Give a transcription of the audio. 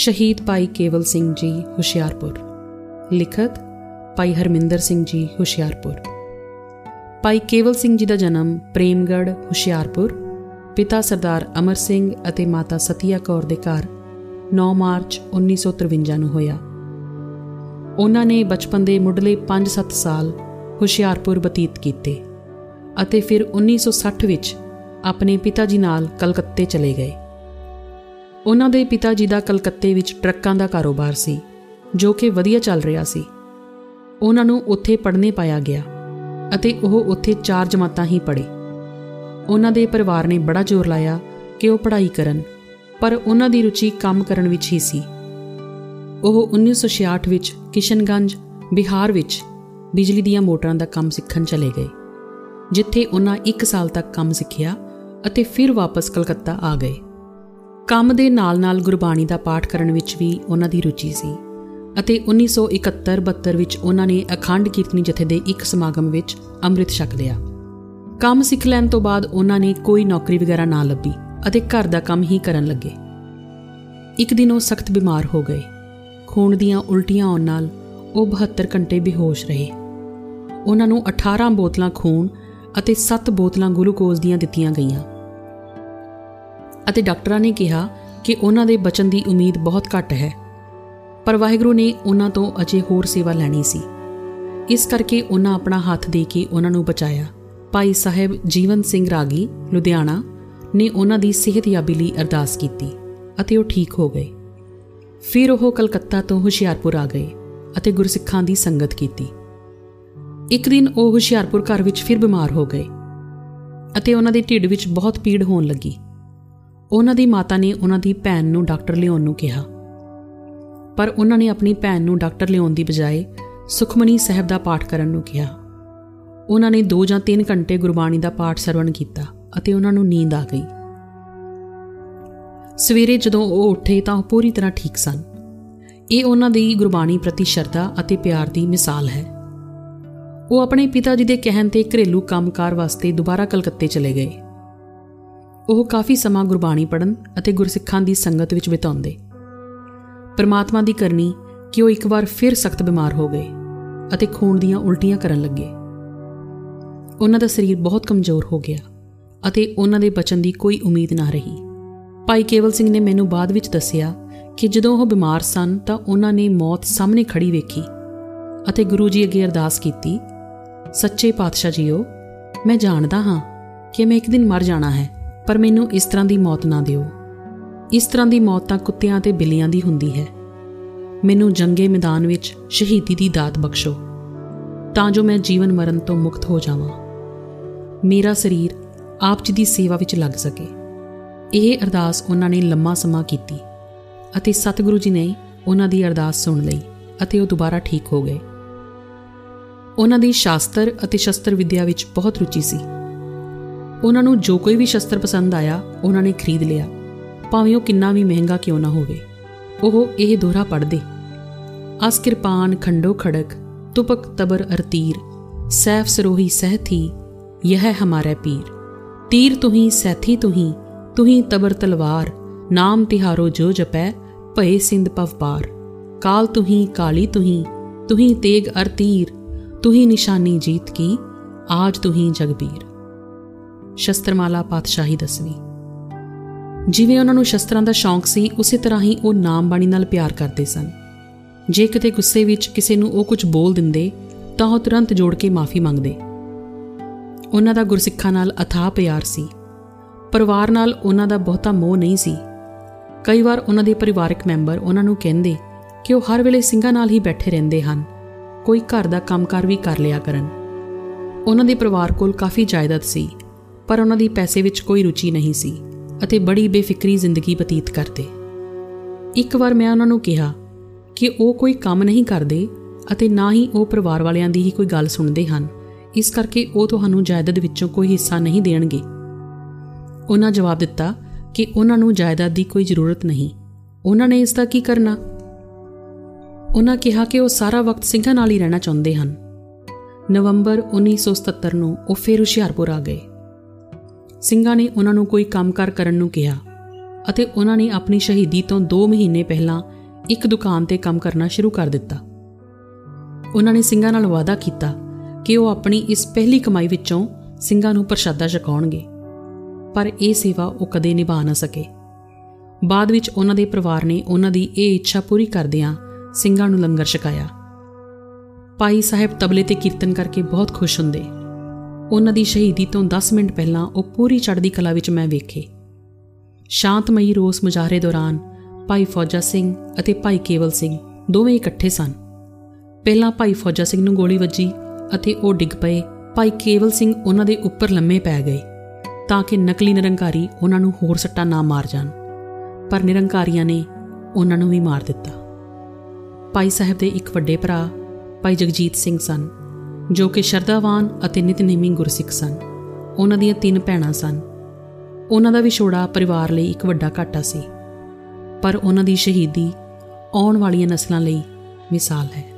ਸ਼ਹੀਦ ਭਾਈ ਕੇਵਲ ਸਿੰਘ ਜੀ ਹੁਸ਼ਿਆਰਪੁਰ। ਲਿਖਤ ਭਾਈ ਹਰਮਿੰਦਰ ਸਿੰਘ ਜੀ ਹੁਸ਼ਿਆਰਪੁਰ। ਭਾਈ ਕੇਵਲ ਸਿੰਘ ਜੀ ਦਾ ਜਨਮ ਪ੍ਰੇਮਗੜ ਹੁਸ਼ਿਆਰਪੁਰ। ਪਿਤਾ ਸਰਦਾਰ ਅਮਰ ਸਿੰਘ ਅਤੇ ਮਾਤਾ ਸਤੀਆ ਕੌਰ ਦੇ ਘਰ 9 ਮਾਰਚ 1953 ਨੂੰ ਹੋਇਆ। ਉਹਨਾਂ ਨੇ ਬਚਪਨ ਦੇ ਮੁੱਢਲੇ 5-7 ਸਾਲ ਹੁਸ਼ਿਆਰਪੁਰ ਬਤੀਤ ਕੀਤੇ ਅਤੇ ਫਿਰ 1960 ਵਿੱਚ ਆਪਣੇ ਪਿਤਾ ਜੀ ਨਾਲ ਕਲਕੱਤੇ ਚਲੇ ਗਏ। ਉਹਨਾਂ ਦੇ ਪਿਤਾ ਜੀ ਦਾ ਕਲਕੱਤੇ ਵਿੱਚ ਟਰੱਕਾਂ ਦਾ ਕਾਰੋਬਾਰ ਸੀ, ਜੋ ਕਿ ਵਧੀਆ ਚੱਲ ਰਿਹਾ ਸੀ। ਉਹਨਾਂ ਨੂੰ ਉੱਥੇ ਪੜ੍ਹਨੇ ਪਾਇਆ ਗਿਆ ਅਤੇ ਉਹ ਉੱਥੇ ਚਾਰ ਜਮਾਤਾਂ ਹੀ ਪੜ੍ਹੇ। ਉਹਨਾਂ ਦੇ ਪਰਿਵਾਰ ਨੇ ਬੜਾ ਜ਼ੋਰ ਲਾਇਆ ਕਿ ਉਹ ਪੜ੍ਹਾਈ ਕਰਨ, ਪਰ ਉਹਨਾਂ ਦੀ ਰੁਚੀ ਕੰਮ ਕਰਨ ਵਿੱਚ ਹੀ ਸੀ। ਉਹ 1966 ਵਿੱਚ ਕਿਸ਼ਨਗੰਜ, ਬਿਹਾਰ ਵਿੱਚ ਬਿਜਲੀ ਦੀਆਂ ਮੋਟਰਾਂ ਦਾ ਕੰਮ ਸਿੱਖਣ ਚਲੇ ਗਏ, ਜਿੱਥੇ ਉਹਨਾਂ 1 ਸਾਲ ਤੱਕ ਕੰਮ ਸਿੱਖਿਆ ਅਤੇ ਫਿਰ ਵਾਪਸ ਕਲਕੱਤਾ ਆ ਗਏ। ਕੰਮ ਦੇ ਨਾਲ-ਨਾਲ ਗੁਰਬਾਣੀ ਦਾ ਪਾਠ ਕਰਨ ਵਿੱਚ ਵੀ ਉਹਨਾਂ ਦੀ ਰੁਚੀ ਸੀ ਅਤੇ 1971-72 ਵਿੱਚ ਉਹਨਾਂ ਨੇ ਅਖੰਡ ਕੀਰਤਨੀ ਜਥੇ ਦੇ ਇੱਕ ਸਮਾਗਮ ਵਿੱਚ ਅੰਮ੍ਰਿਤ ਛਕ ਲਿਆ। ਕੰਮ ਸਿੱਖ ਲੈਣ ਤੋਂ ਬਾਅਦ ਉਹਨਾਂ ਨੇ ਕੋਈ ਨੌਕਰੀ ਵਗੈਰਾ ਨਾ ਲੱਭੀ ਅਤੇ ਘਰ ਦਾ ਕੰਮ ਹੀ ਕਰਨ ਲੱਗੇ। ਇੱਕ ਦਿਨ ਉਹ ਸਖਤ ਬਿਮਾਰ ਹੋ ਗਏ। ਖੂਨ ਦੀਆਂ ਉਲਟੀਆਂ ਆਉਣ ਨਾਲ ਉਹ 72 ਘੰਟੇ ਬੇਹੋਸ਼ ਰਹੇ। ਉਹਨਾਂ ਨੂੰ 18 ਬੋਤਲਾਂ ਖੂਨ ਅਤੇ 7 ਬੋਤਲਾਂ ਗਲੂਕੋਜ਼ ਦੀਆਂ ਦਿੱਤੀਆਂ ਗਈਆਂ। ਅਤੇ ਡਾਕਟਰਾਂ ਨੇ ਕਿਹਾ ਕਿ ਉਹਨਾਂ ਦੇ ਬਚਨ ਦੀ ਉਮੀਦ ਬਹੁਤ ਘੱਟ ਹੈ। ਪਰ ਵਾਹਿਗੁਰੂ ਨੇ ਉਹਨਾਂ ਤੋਂ ਅਜੇ ਹੋਰ ਸੇਵਾ ਲੈਣੀ ਸੀ। ਇਸ ਕਰਕੇ ਉਹਨਾਂ ਆਪਣਾ ਹੱਥ ਦੇ ਕੇ ਉਹਨਾਂ ਨੂੰ ਬਚਾਇਆ। ਭਾਈ ਸਾਹਿਬ ਜੀਵਨ ਸਿੰਘ ਰਾਗੀ, ਲੁਧਿਆਣਾ, ਨੇ ਉਹਨਾਂ ਦੀ ਸਿਹਤਯਾਬੀ ਲਈ ਅਰਦਾਸ ਕੀਤੀ ਅਤੇ ਉਹ ਠੀਕ ਹੋ ਗਏ। ਫਿਰ ਉਹ ਕਲਕੱਤਾ ਤੋਂ ਹੁਸ਼ਿਆਰਪੁਰ ਆ ਗਏ ਅਤੇ ਗੁਰਸਿੱਖਾਂ ਦੀ ਸੰਗਤ ਕੀਤੀ। ਇੱਕ ਦਿਨ ਉਹ ਹੁਸ਼ਿਆਰਪੁਰ ਘਰ ਵਿੱਚ ਫਿਰ ਬਿਮਾਰ ਹੋ ਗਏ ਅਤੇ ਉਹਨਾਂ ਦੇ ਢਿੱਡ ਵਿੱਚ ਬਹੁਤ ਪੀੜ ਹੋਣ ਲੱਗੀ। ਉਹਨਾਂ ਦੀ ਮਾਤਾ ਨੇ ਉਹਨਾਂ ਦੀ ਭੈਣ ਨੂੰ ਡਾਕਟਰ ਲਿਆਉਣ ਨੂੰ ਕਿਹਾ। ਪਰ ਉਹਨਾਂ ਨੇ ਆਪਣੀ ਭੈਣ ਨੂੰ ਡਾਕਟਰ ਲਿਆਉਣ ਦੀ ਬਜਾਏ ਸੁਖਮਨੀ ਸਾਹਿਬ ਦਾ ਪਾਠ ਕਰਨ ਨੂੰ ਕਿਹਾ। ਉਹਨਾਂ ਨੇ 2 ਜਾਂ 3 ਘੰਟੇ ਗੁਰਬਾਣੀ ਦਾ ਪਾਠ ਸਰਵਣ ਕੀਤਾ ਅਤੇ ਉਹਨਾਂ ਨੂੰ ਨੀਂਦ ਆ ਗਈ। ਸਵੇਰੇ ਜਦੋਂ ਉਹ ਉੱਠੇ ਤਾਂ ਉਹ ਪੂਰੀ ਤਰ੍ਹਾਂ ਠੀਕ ਸਨ। ਇਹ ਉਹਨਾਂ ਦੀ ਗੁਰਬਾਣੀ ਪ੍ਰਤੀ ਸ਼ਰਧਾ ਅਤੇ ਪਿਆਰ ਦੀ ਮਿਸਾਲ ਹੈ। ਉਹ ਆਪਣੇ ਪਿਤਾ ਜੀ ਦੇ ਕਹਿਣ ਤੇ ਘਰੇਲੂ ਕੰਮਕਾਰ ਵਾਸਤੇ ਦੁਬਾਰਾ ਕਲਕੱਤੇ ਚਲੇ ਗਏ। ਉਹ ਕਾਫੀ ਸਮਾਂ ਗੁਰਬਾਣੀ ਪੜਨ ਅਤੇ ਗੁਰਸਿੱਖਾਂ ਦੀ ਸੰਗਤ ਵਿੱਚ ਬਿਤਾਉਂਦੇ। ਪਰਮਾਤਮਾ ਦੀ ਕਰਨੀ ਕਿ ਉਹ ਇੱਕ ਵਾਰ ਫਿਰ ਸਖਤ ਬਿਮਾਰ ਹੋ ਗਏ ਅਤੇ ਖੂਨ ਦੀਆਂ ਉਲਟੀਆਂ ਕਰਨ ਲੱਗੇ। ਉਹਨਾਂ ਦਾ ਸਰੀਰ ਬਹੁਤ ਕਮਜ਼ੋਰ ਹੋ ਗਿਆ ਅਤੇ ਉਹਨਾਂ ਦੇ ਬਚਨ ਦੀ ਕੋਈ ਉਮੀਦ ਨਾ ਰਹੀ। ਭਾਈ ਕੇਵਲ ਸਿੰਘ ਨੇ ਮੈਨੂੰ ਬਾਅਦ ਵਿੱਚ ਦੱਸਿਆ ਕਿ ਜਦੋਂ ਉਹ ਬਿਮਾਰ ਸਨ ਤਾਂ ਉਹਨਾਂ ਨੇ ਮੌਤ ਸਾਹਮਣੇ ਖੜੀ ਵੇਖੀ ਅਤੇ ਗੁਰੂ ਜੀ ਅੱਗੇ ਅਰਦਾਸ ਕੀਤੀ, ਸੱਚੇ ਪਾਤਸ਼ਾਹ ਜੀਓ, ਮੈਂ ਜਾਣਦਾ ਹਾਂ ਕਿ ਮੈਂ ਇੱਕ ਦਿਨ ਮਰ ਜਾਣਾ ਹੈ। ਪਰ ਮੈਨੂੰ ਇਸ ਤਰ੍ਹਾਂ ਦੀ ਮੌਤ ਨਾ ਦਿਓ। ਇਸ ਤਰ੍ਹਾਂ ਦੀ ਮੌਤ ਤਾਂ ਕੁੱਤਿਆਂ ਤੇ ਬਿੱਲੀਆਂ ਦੀ ਹੁੰਦੀ ਹੈ। ਮੈਨੂੰ ਜੰਗੇ ਮੈਦਾਨ ਵਿੱਚ ਸ਼ਹੀਦੀ ਦੀ ਦਾਤ ਬਖਸ਼ੋ। ਤਾਂ ਜੋ ਮੈਂ ਜੀਵਨ ਮਰਨ ਤੋਂ ਮੁਕਤ ਹੋ ਜਾਵਾਂ। ਮੇਰਾ ਸਰੀਰ ਆਪ ਜੀ ਦੀ ਸੇਵਾ ਵਿੱਚ ਲੱਗ ਸਕੇ। ਇਹ ਅਰਦਾਸ ਉਹਨਾਂ ਨੇ ਲੰਮਾ ਸਮਾਂ ਕੀਤੀ ਅਤੇ ਸਤਿਗੁਰੂ ਜੀ ਨੇ ਉਹਨਾਂ ਦੀ ਅਰਦਾਸ ਸੁਣ ਲਈ ਅਤੇ ਉਹ ਦੁਬਾਰਾ ਠੀਕ ਹੋ ਗਏ। ਉਹਨਾਂ ਦੀ ਸ਼ਾਸਤਰ ਅਤੇ ਸ਼ਸਤਰ ਵਿਦਿਆ ਵਿੱਚ ਬਹੁਤ ਰੁਚੀ ਸੀ। ਉਹਨਾਂ ਨੂੰ ਜੋ ਕੋਈ ਵੀ ਸ਼ਸਤਰ ਪਸੰਦ ਆਇਆ, ਉਹਨਾਂ ਨੇ ਖਰੀਦ ਲਿਆ। ਭਾਵੇਂ ਉਹ ਕਿੰਨਾ ਵੀ ਮਹਿੰਗਾ ਕਿਉਂ ਨਾ ਹੋਵੇ। ਉਹ ਇਹ ਦੋਹਰਾ ਪੜਦੇ ਅਸ ਕਿਰਪਾਨ, ਖੰਡੋ ਖੜਕ, ਤੁਪਕ ਤਬਰ ਅਰਤੀਰ, ਸੈਫ ਸਰੋਹੀ ਸਹਥੀ ਯਹ ਹੈ ਹਮਾਰਾ ਪੀਰ। ਤੀਰ ਤੁਹੀ ਸੈਥੀ ਤੁਹੀ ਤੁਹੀ ਤਬਰ ਤਲਵਾਰ, ਨਾਮ ਤਿਹਾਰੋ ਜੋ ਜਪੈ, ਭਏ ਸਿੰਧ ਪਵ ਪਾਰ। ਕਾਲ ਤੁਹੀ, ਕਾਲੀ ਤੁਹੀ ਤੁਹੀ ਤੇਗ ਅਰਤੀਰ, ਤੁਹੀ ਨਿਸ਼ਾਨੀ ਜੀਤ ਕੀ, ਆਜ ਤੁਹੀ ਜਗਬੀਰ। ਸ਼ਸਤਰਮਾਲਾ ਪਾਤਸ਼ਾਹੀ ਦਸਵੀਂ ਜਿਵੇਂ ਉਹਨਾਂ ਨੂੰ ਸ਼ਸਤਰਾਂ ਦਾ ਸ਼ੌਂਕ ਸੀ, ਉਸੇ ਤਰ੍ਹਾਂ ਹੀ ਉਹ ਨਾਮ ਬਾਣੀ ਨਾਲ ਪਿਆਰ ਕਰਦੇ ਸਨ। ਜੇ ਕਿਤੇ ਗੁੱਸੇ ਵਿੱਚ ਕਿਸੇ ਨੂੰ ਉਹ ਕੁਝ ਬੋਲ ਦਿੰਦੇ, ਤਾਂ ਉਹ ਤੁਰੰਤ ਜੋੜ ਕੇ ਮਾਫੀ ਮੰਗਦੇ। ਉਹਨਾਂ ਦਾ ਗੁਰਸਿੱਖਾਂ ਨਾਲ ਅਥਾਹ ਪਿਆਰ ਸੀ। ਪਰਿਵਾਰ ਨਾਲ ਉਹਨਾਂ ਦਾ ਬਹੁਤਾ ਮੋਹ ਨਹੀਂ ਸੀ। ਕਈ ਵਾਰ ਉਹਨਾਂ ਦੇ ਪਰਿਵਾਰਕ ਮੈਂਬਰ ਉਹਨਾਂ ਨੂੰ ਕਹਿੰਦੇ ਕਿ ਉਹ ਹਰ ਵੇਲੇ ਸਿੰਘਾਂ ਨਾਲ ਹੀ ਬੈਠੇ ਰਹਿੰਦੇ ਹਨ। ਕੋਈ ਘਰ ਦਾ ਕੰਮਕਾਰ ਵੀ ਕਰ ਲਿਆ ਕਰਨ। ਉਹਨਾਂ ਦੇ ਪਰਿਵਾਰ ਕੋਲ ਕਾਫੀ ਜਾਇਦਾਦ ਸੀ। ਪਰ ਉਹਨਾਂ ਦੀ ਪੈਸੇ ਵਿੱਚ ਕੋਈ ਰੁਚੀ ਨਹੀਂ ਸੀ ਅਤੇ ਬੜੀ ਬੇਫਿਕਰੀ ਜ਼ਿੰਦਗੀ ਬਤੀਤ ਕਰਦੇ। ਇੱਕ ਵਾਰ ਮੈਂ ਉਹਨਾਂ ਨੂੰ ਕਿਹਾ ਕਿ ਉਹ ਕੋਈ ਕੰਮ ਨਹੀਂ ਕਰਦੇ ਅਤੇ ਨਾ ਹੀ ਉਹ ਪਰਿਵਾਰ ਵਾਲਿਆਂ ਦੀ ਹੀ ਕੋਈ ਗੱਲ ਸੁਣਦੇ ਹਨ। ਇਸ ਕਰਕੇ ਉਹ ਤੁਹਾਨੂੰ ਜਾਇਦਾਦ ਵਿੱਚੋਂ ਕੋਈ ਹਿੱਸਾ ਨਹੀਂ ਦੇਣਗੇ। ਉਹਨਾਂ ਜਵਾਬ ਦਿੱਤਾ ਕਿ ਉਹਨਾਂ ਨੂੰ ਜਾਇਦਾਦ ਦੀ ਕੋਈ ਜ਼ਰੂਰਤ ਨਹੀਂ। ਉਹਨਾਂ ਨੇ ਇਸ ਦਾ ਕੀ ਕਰਨਾ? ਉਹਨਾਂ ਕਿਹਾ ਕਿ ਉਹ ਸਾਰਾ ਵਕਤ ਸਿੰਘਾਂ ਨਾਲ ਹੀ ਰਹਿਣਾ ਚਾਹੁੰਦੇ ਹਨ। ਨਵੰਬਰ 1977 ਨੂੰ ਉਹ ਫੇਰ ਹੁਸ਼ਿਆਰਪੁਰ ਆ ਗਏ। ਸਿੰਘਾਂ ਨੇ ਉਹਨਾਂ ਨੂੰ ਕੋਈ ਕੰਮਕਾਰ ਕਰਨ ਨੂੰ ਕਿਹਾ ਅਤੇ ਉਹਨਾਂ ਨੇ ਆਪਣੀ ਸ਼ਹੀਦੀ ਤੋਂ 2 ਮਹੀਨੇ ਪਹਿਲਾਂ ਇੱਕ ਦੁਕਾਨ ਤੇ ਕੰਮ ਕਰਨਾ ਸ਼ੁਰੂ ਕਰ ਦਿੱਤਾ। ਉਹਨਾਂ ਨੇ ਸਿੰਘਾਂ ਨਾਲ ਵਾਅਦਾ ਕੀਤਾ ਕਿ ਉਹ ਆਪਣੀ ਇਸ ਪਹਿਲੀ ਕਮਾਈ ਵਿੱਚੋਂ ਸਿੰਘਾਂ ਨੂੰ ਪ੍ਰਸ਼ਾਦਾ ਛਕਾਉਣਗੇ, ਪਰ ਇਹ ਸੇਵਾ ਉਹ ਕਦੇ ਨਿਭਾ ਨਾ ਸਕੇ। ਬਾਅਦ ਵਿੱਚ ਉਹਨਾਂ ਦੇ ਪਰਿਵਾਰ ਨੇ ਉਹਨਾਂ ਦੀ ਇਹ ਇੱਛਾ ਪੂਰੀ ਕਰਦਿਆਂ ਸਿੰਘਾਂ ਨੂੰ ਲੰਗਰ ਛਕਾਇਆ। ਪਾਈ ਸਾਹਿਬ ਤਬਲੇ ਤੇ ਕੀਰਤਨ ਕਰਕੇ ਬਹੁਤ ਖੁਸ਼ ਹੁੰਦੇ। ਉਹਨਾਂ ਦੀ ਸ਼ਹੀਦੀ ਤੋਂ 10 ਮਿੰਟ ਪਹਿਲਾਂ ਉਹ ਪੂਰੀ ਚੜ੍ਹਦੀ ਕਲਾ ਵਿੱਚ ਮੈਂ ਵੇਖੇ। ਸ਼ਾਂਤਮਈ ਰੋਸ ਮੁਜ਼ਾਹਰੇ ਦੌਰਾਨ ਭਾਈ ਫੌਜਾ ਸਿੰਘ ਅਤੇ ਭਾਈ ਕੇਵਲ ਸਿੰਘ ਦੋਵੇਂ ਇਕੱਠੇ ਸਨ। ਪਹਿਲਾਂ ਭਾਈ ਫੌਜਾ ਸਿੰਘ ਨੂੰ ਗੋਲੀ ਵੱਜੀ ਅਤੇ ਉਹ ਡਿੱਗ ਪਏ। ਭਾਈ ਕੇਵਲ ਸਿੰਘ ਉਹਨਾਂ ਦੇ ਉੱਪਰ ਲੰਮੇ ਪੈ ਗਏ ਤਾਂ ਕਿ ਨਕਲੀ ਨਿਰੰਕਾਰੀ ਉਹਨਾਂ ਨੂੰ ਹੋਰ ਸੱਟਾਂ ਨਾ ਮਾਰ ਜਾਣ। ਪਰ ਨਿਰੰਕਾਰੀਆਂ ਨੇ ਉਹਨਾਂ ਨੂੰ ਵੀ ਮਾਰ ਦਿੱਤਾ। ਭਾਈ ਸਾਹਿਬ ਦੇ ਇੱਕ ਵੱਡੇ ਭਰਾ, ਭਾਈ ਜਗਜੀਤ ਸਿੰਘ ਸਨ। ਜੋ ਕਿ ਸ਼ਰਧਾਵਾਨ ਅਤੇ ਨਿਤਨੇਮੀ ਗੁਰਸਿੱਖ ਸਨ। ਉਹਨਾਂ ਦੀਆਂ ਤਿੰਨ ਭੈਣਾਂ ਸਨ। ਉਹਨਾਂ ਦਾ ਵਿਛੋੜਾ ਪਰਿਵਾਰ ਲਈ ਇੱਕ ਵੱਡਾ ਘਾਟਾ ਸੀ। ਪਰ ਉਹਨਾਂ ਦੀ ਸ਼ਹੀਦੀ ਆਉਣ ਵਾਲੀਆਂ ਨਸਲਾਂ ਲਈ ਮਿਸਾਲ ਹੈ।